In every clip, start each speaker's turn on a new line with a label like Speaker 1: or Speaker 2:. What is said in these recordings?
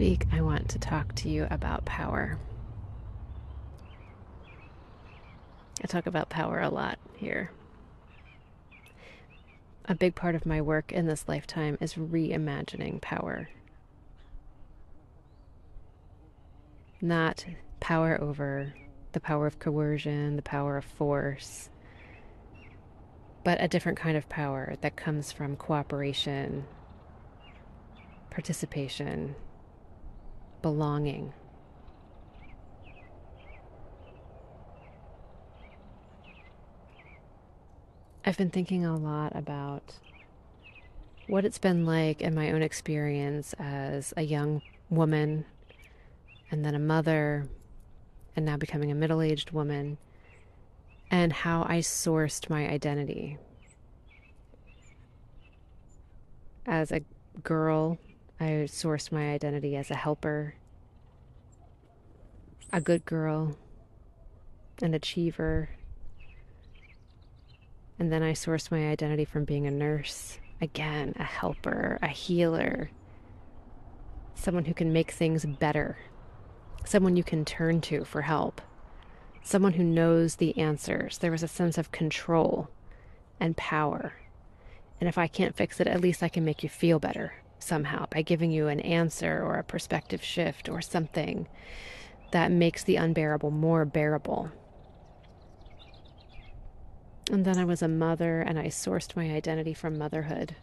Speaker 1: Week, I want to talk to you about power. I talk about power a lot here. A big part of my work in this lifetime is reimagining power. Not power over the power of coercion, the power of force, but a different kind of power that comes from cooperation, participation, belonging. I've been thinking a lot about what it's been like in my own experience as a young woman and then a mother and now becoming a middle aged woman and how I sourced my identity. As a girl, I sourced my identity as a helper, a good girl, an achiever. And then I sourced my identity from being a nurse, again, a helper, a healer, someone who can make things better, someone you can turn to for help, someone who knows the answers. There was a sense of control and power. And if I can't fix it, at least I can make you feel better somehow by giving you an answer or a perspective shift or something that makes the unbearable more bearable. And then I was a mother and I sourced my identity from motherhood,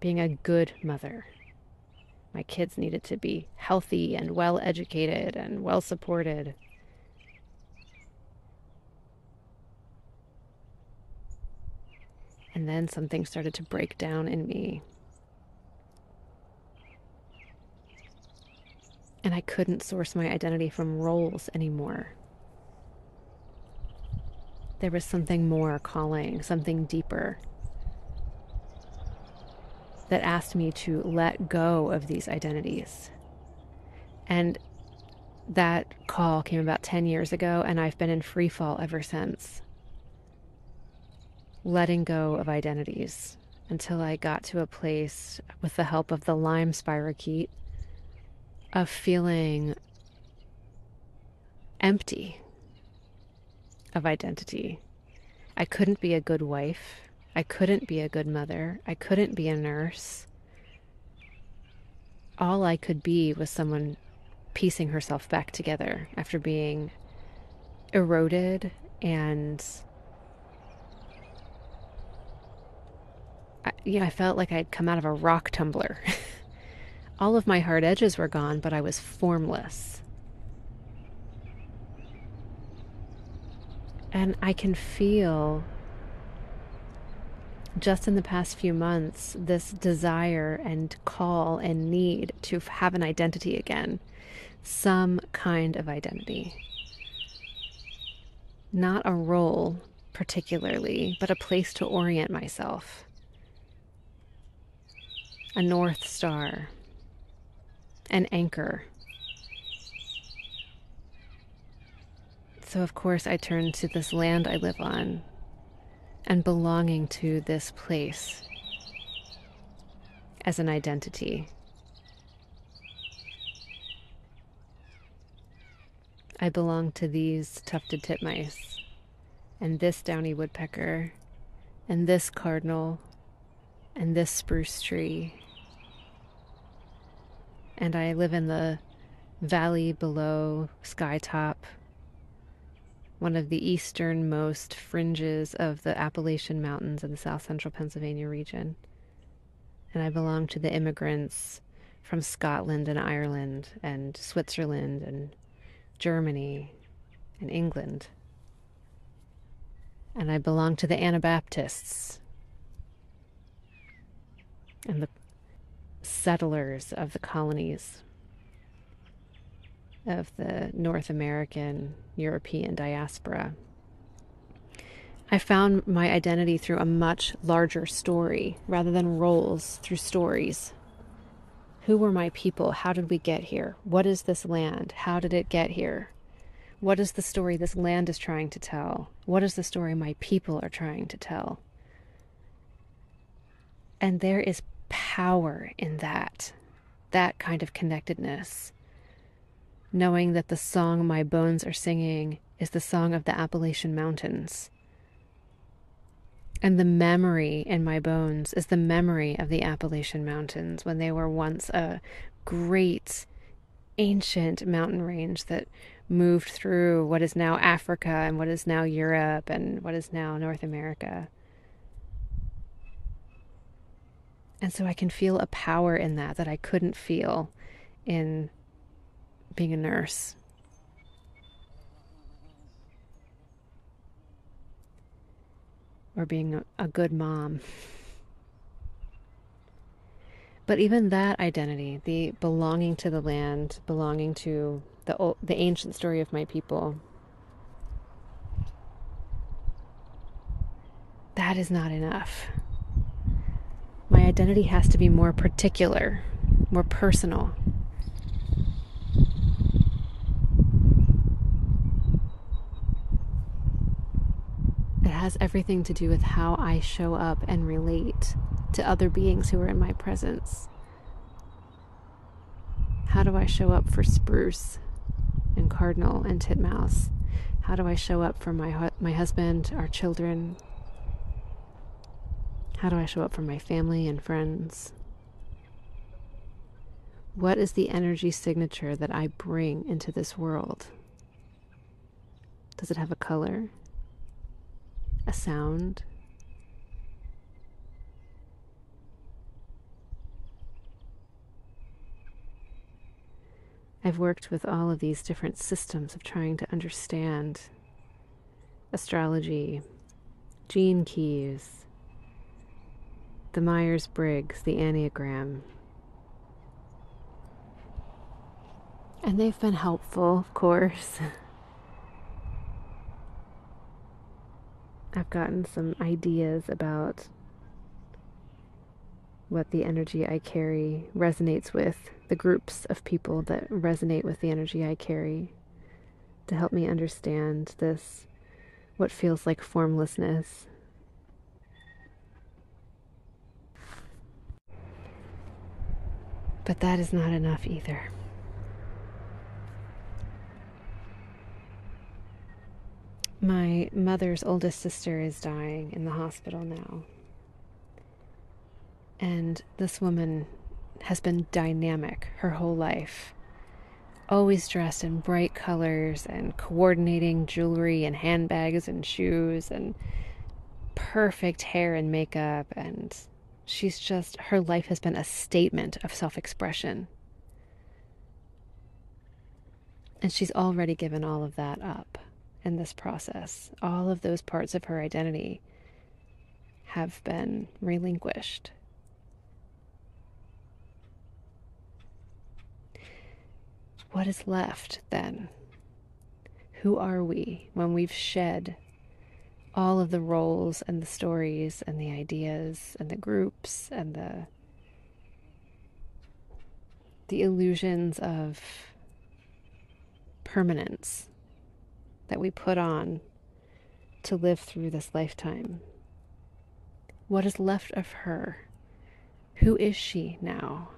Speaker 1: being a good mother. My kids needed to be healthy and well educated and well supported. And then something started to break down in me. And I couldn't source my identity from roles anymore. There was something more calling, something deeper that asked me to let go of these identities. And that call came about 10 years ago, and I've been in free fall ever since. Letting go of identities until I got to a place with the help of the Lyme spirochete of feeling empty of identity. I couldn't be a good wife. I couldn't be a good mother. I couldn't be a nurse. All I could be was someone piecing herself back together after being eroded and I, you know, I felt like I'd come out of a rock tumbler. All of my hard edges were gone, but I was formless. And I can feel just in the past few months this desire and call and need to have an identity again, some kind of identity. Not a role particularly, but a place to orient myself. A North Star, an anchor. So, of course, I turn to this land I live on and belonging to this place as an identity. I belong to these tufted titmice, and this downy woodpecker, and this cardinal, and this spruce tree, and I live in the valley below Skytop, one of the easternmost fringes of the Appalachian Mountains in the south central Pennsylvania region. And I belong to the immigrants from Scotland and Ireland and Switzerland and Germany and England. And I belong to the Anabaptists and the settlers of the colonies of the North American European diaspora. I found my identity through a much larger story rather than roles through stories. Who were my people? How did we get here? What is this land? How did it get here? What is the story this land is trying to tell? What is the story my people are trying to tell? And there is power in that, that kind of connectedness. Knowing that the song my bones are singing is the song of the Appalachian Mountains. And the memory in my bones is the memory of the Appalachian Mountains when they were once a great ancient mountain range that moved through what is now Africa and what is now Europe and what is now North America. And so I can feel a power in that that I couldn't feel in being a nurse. Or being a, good mom. But even that identity, the belonging to the land, belonging to the the ancient story of my people, that is not enough. My identity has to be more particular, more personal. It has everything to do with how I show up and relate to other beings who are in my presence. How do I show up for Spruce and Cardinal and Titmouse? How do I show up for my my husband, our children, how do I show up for my family and friends? What is the energy signature that I bring into this world? Does it have a color? A sound? I've worked with all of these different systems of trying to understand astrology, gene keys, the Myers Briggs, the Enneagram. And they've been helpful, of course. I've gotten some ideas about what the energy I carry resonates with, the groups of people that resonate with the energy I carry, to help me understand this, what feels like formlessness But that is not enough either. My mother's oldest sister is dying in the hospital now. And this woman has been dynamic her whole life. Always dressed in bright colors and coordinating jewelry and handbags and shoes and perfect hair and makeup and She's just, her life has been a statement of self expression. And she's already given all of that up in this process. All of those parts of her identity have been relinquished. What is left then? Who are we when we've shed all of the roles and the stories and the ideas and the groups and the the illusions of permanence that we put on to live through this lifetime. What is left of her? Who is she now?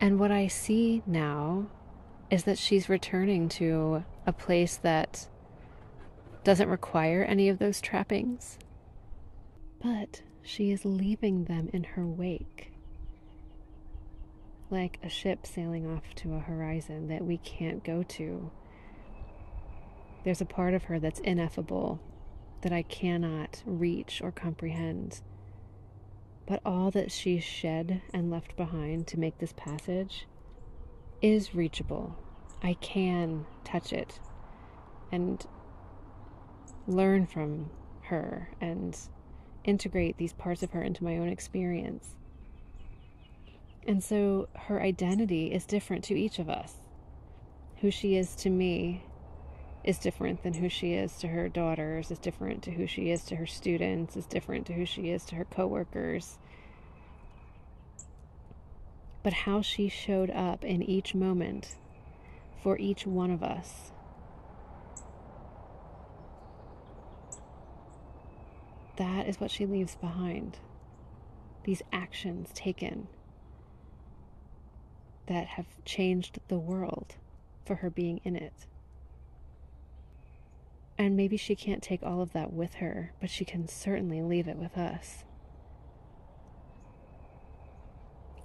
Speaker 1: And what I see now is that she's returning to a place that doesn't require any of those trappings, but she is leaving them in her wake. Like a ship sailing off to a horizon that we can't go to. There's a part of her that's ineffable, that I cannot reach or comprehend. But all that she's shed and left behind to make this passage is reachable. I can touch it and learn from her and integrate these parts of her into my own experience. And so her identity is different to each of us. Who she is to me is different than who she is to her daughters, is different to who she is to her students, is different to who she is to her coworkers. But how she showed up in each moment for each one of us. That is what she leaves behind. These actions taken that have changed the world for her being in it. And maybe she can't take all of that with her, but she can certainly leave it with us.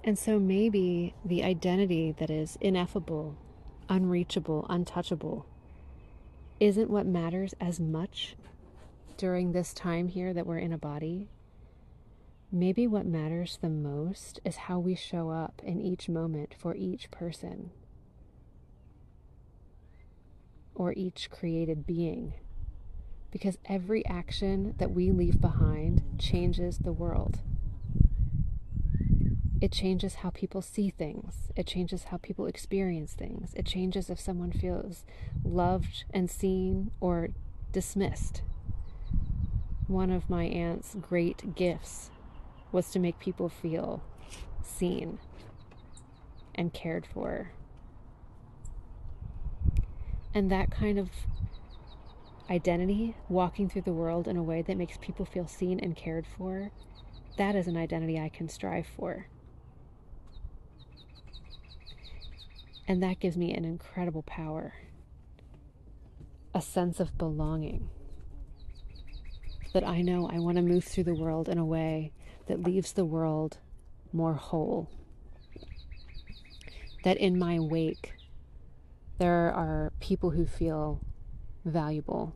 Speaker 1: And so maybe the identity that is ineffable, unreachable, untouchable, isn't what matters as much during this time here that we're in a body. Maybe what matters the most is how we show up in each moment for each person or each created being. Because every action that we leave behind changes the world. It changes how people see things. It changes how people experience things. It changes if someone feels loved and seen or dismissed. One of my aunt's great gifts was to make people feel seen and cared for. And that kind of identity, walking through the world in a way that makes people feel seen and cared for, that is an identity I can strive for. And that gives me an incredible power, a sense of belonging. That I know I want to move through the world in a way that leaves the world more whole. That in my wake, there are people who feel valuable,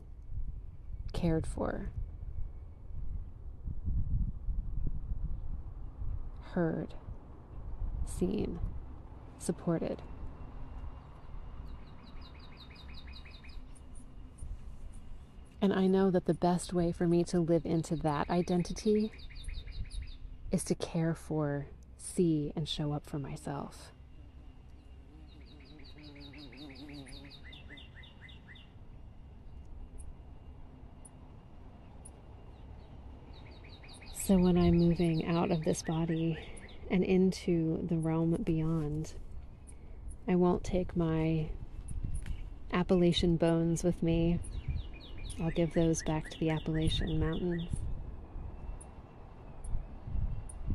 Speaker 1: cared for, heard, seen, supported. And I know that the best way for me to live into that identity is to care for, see, and show up for myself. So when I'm moving out of this body and into the realm beyond, I won't take my Appalachian bones with me. I'll give those back to the Appalachian Mountains.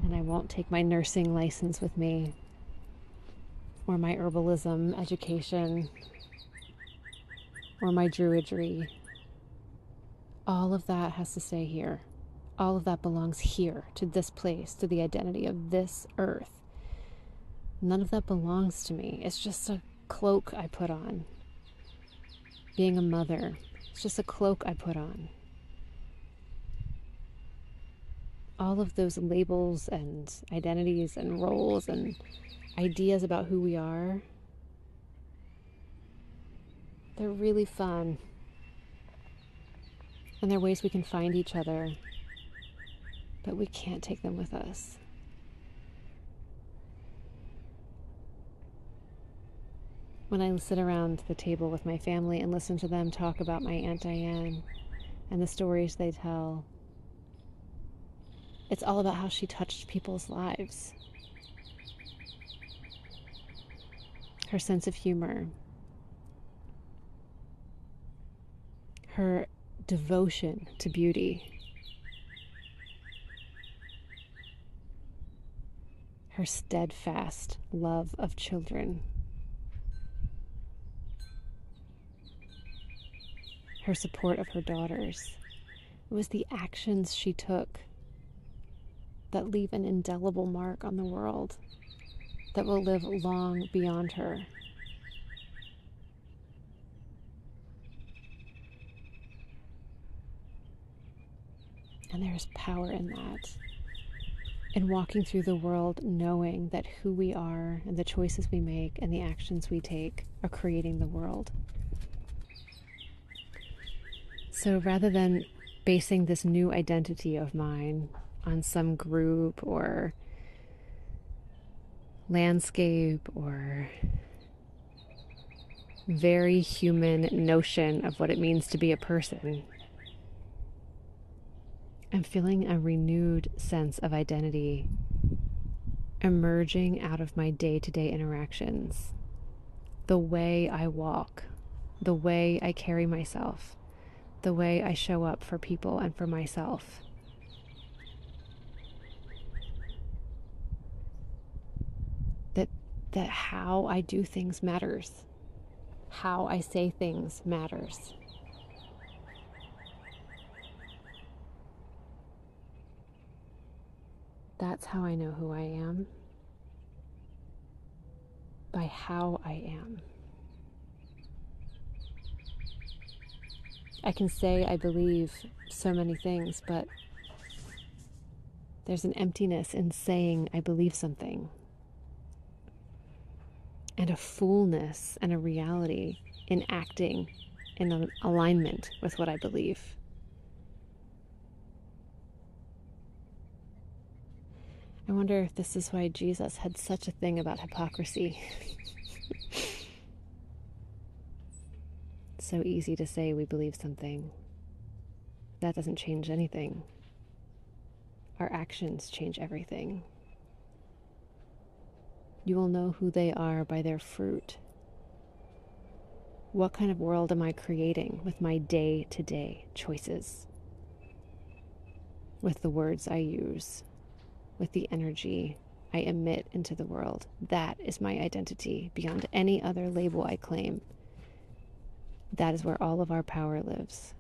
Speaker 1: And I won't take my nursing license with me or my herbalism education or my druidry. All of that has to stay here all of that belongs here, to this place, to the identity of this earth. None of that belongs to me. It's just a cloak I put on. Being a mother, it's just a cloak I put on. All of those labels and identities and roles and ideas about who we are, they're really fun. And they're ways we can find each other but we can't take them with us. When I sit around the table with my family and listen to them talk about my Aunt Diane and the stories they tell, it's all about how she touched people's lives. Her sense of humor, her devotion to beauty. her steadfast love of children, her support of her daughters. It was the actions she took that leave an indelible mark on the world that will live long beyond her. And there's power in that. In walking through the world knowing that who we are and the choices we make and the actions we take are creating the world. So rather than basing this new identity of mine on some group or landscape or very human notion of what it means to be a person. I'm feeling a renewed sense of identity emerging out of my day to day interactions. The way I walk, the way I carry myself, the way I show up for people and for myself. That, that how I do things matters, how I say things matters. That's how I know who I am. By how I am. I can say I believe so many things, but there's an emptiness in saying I believe something, and a fullness and a reality in acting in alignment with what I believe. I wonder if this is why Jesus had such a thing about hypocrisy. so easy to say we believe something. That doesn't change anything. Our actions change everything. You will know who they are by their fruit. What kind of world am I creating with my day to day choices? With the words I use? with the energy I emit into the world. That is my identity beyond any other label I claim. That is where all of our power lives.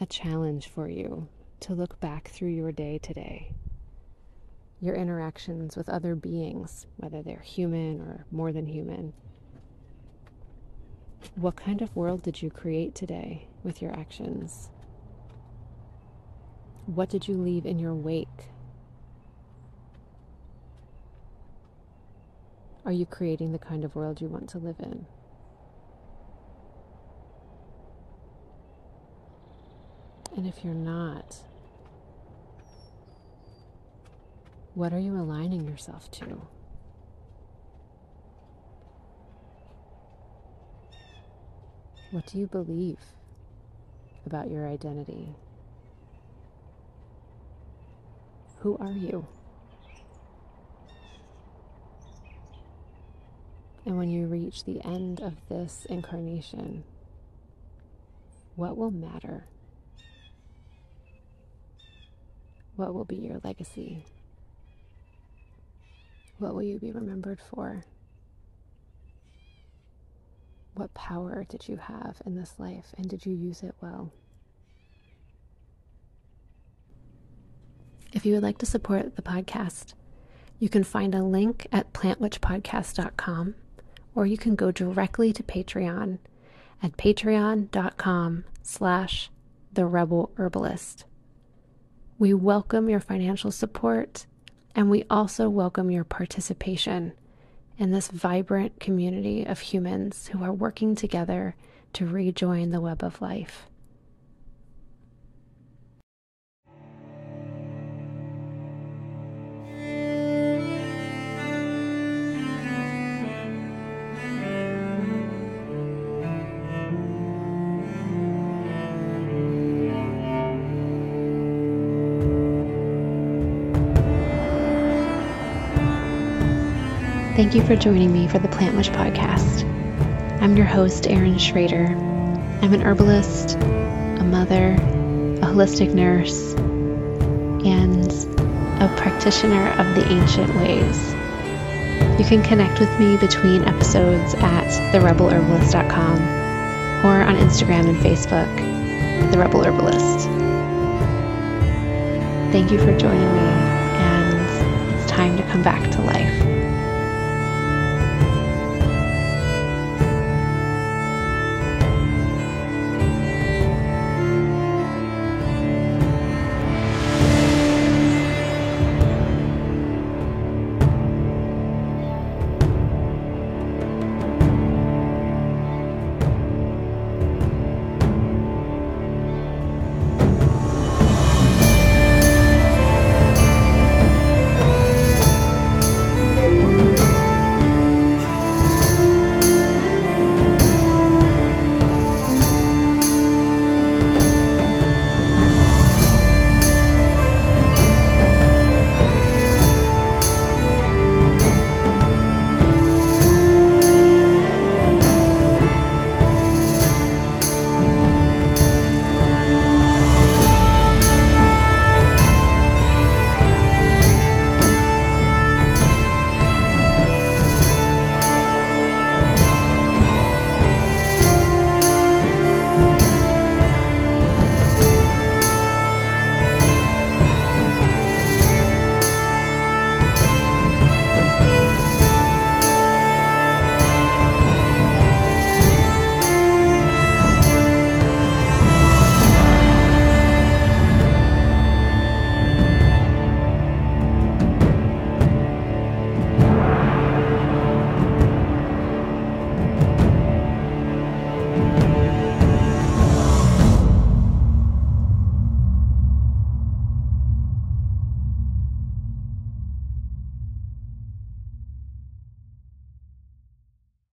Speaker 1: A challenge for you to look back through your day today, your interactions with other beings, whether they're human or more than human. What kind of world did you create today with your actions? What did you leave in your wake? Are you creating the kind of world you want to live in? And if you're not, what are you aligning yourself to? What do you believe about your identity? Who are you? And when you reach the end of this incarnation, what will matter? What will be your legacy? What will you be remembered for? What power did you have in this life and did you use it well? If you would like to support the podcast, you can find a link at plantwitchpodcast.com or you can go directly to Patreon at patreon.com slash the rebel herbalist. We welcome your financial support and we also welcome your participation in this vibrant community of humans who are working together to rejoin the web of life. Thank you for joining me for the Plant Witch podcast. I'm your host, Erin Schrader. I'm an herbalist, a mother, a holistic nurse, and a practitioner of the ancient ways. You can connect with me between episodes at therebelherbalist.com or on Instagram and Facebook, The Rebel Herbalist. Thank you for joining me, and it's time to come back to life.